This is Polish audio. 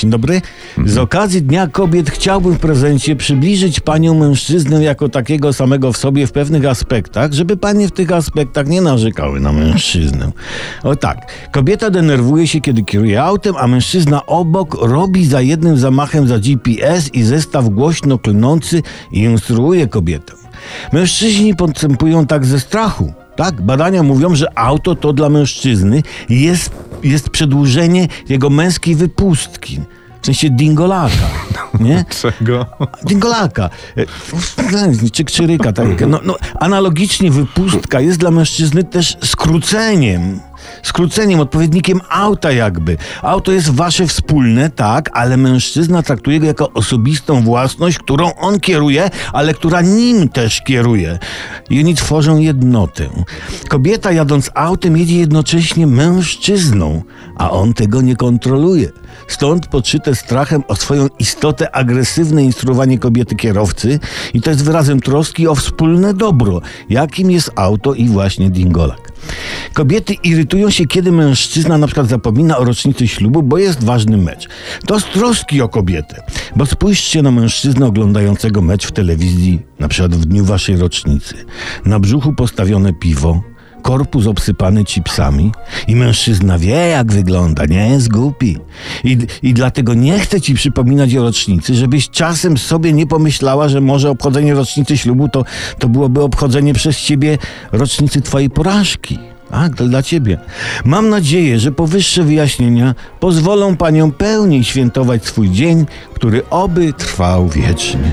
Dzień dobry. Z okazji Dnia Kobiet chciałbym w prezencie przybliżyć panią mężczyznę jako takiego samego w sobie w pewnych aspektach, żeby panie w tych aspektach nie narzekały na mężczyznę. O tak, kobieta denerwuje się, kiedy kieruje autem, a mężczyzna obok robi za jednym zamachem za GPS i zestaw głośno klnący i instruuje kobietę. Mężczyźni postępują tak ze strachu. Tak, badania mówią, że auto to dla mężczyzny jest, jest przedłużenie jego męskiej wypustki. W sensie dingolaka, nie? Czego? Dingolaka. E, Czy krzyryka takiego. No, no, analogicznie wypustka jest dla mężczyzny też skróceniem. Skróceniem, odpowiednikiem auta jakby. Auto jest wasze wspólne, tak, ale mężczyzna traktuje go jako osobistą własność, którą on kieruje, ale która nim też kieruje. I oni tworzą jednotę. Kobieta jadąc autem jedzie jednocześnie mężczyzną, a on tego nie kontroluje. Stąd podszyte strachem o swoją istotę agresywne instruowanie kobiety kierowcy i to jest wyrazem troski o wspólne dobro, jakim jest auto i właśnie dingolak. Kobiety irytują się, kiedy mężczyzna na przykład zapomina o rocznicy ślubu, bo jest ważny mecz. To z troski o kobietę, bo spójrzcie na mężczyznę oglądającego mecz w telewizji, na przykład w dniu waszej rocznicy. Na brzuchu postawione piwo, korpus obsypany chipsami i mężczyzna wie, jak wygląda, nie jest głupi. I, I dlatego nie chce ci przypominać o rocznicy, żebyś czasem sobie nie pomyślała, że może obchodzenie rocznicy ślubu to, to byłoby obchodzenie przez ciebie rocznicy twojej porażki. Tak, to dla ciebie. Mam nadzieję, że powyższe wyjaśnienia pozwolą paniom pełniej świętować swój dzień, który oby trwał wiecznie.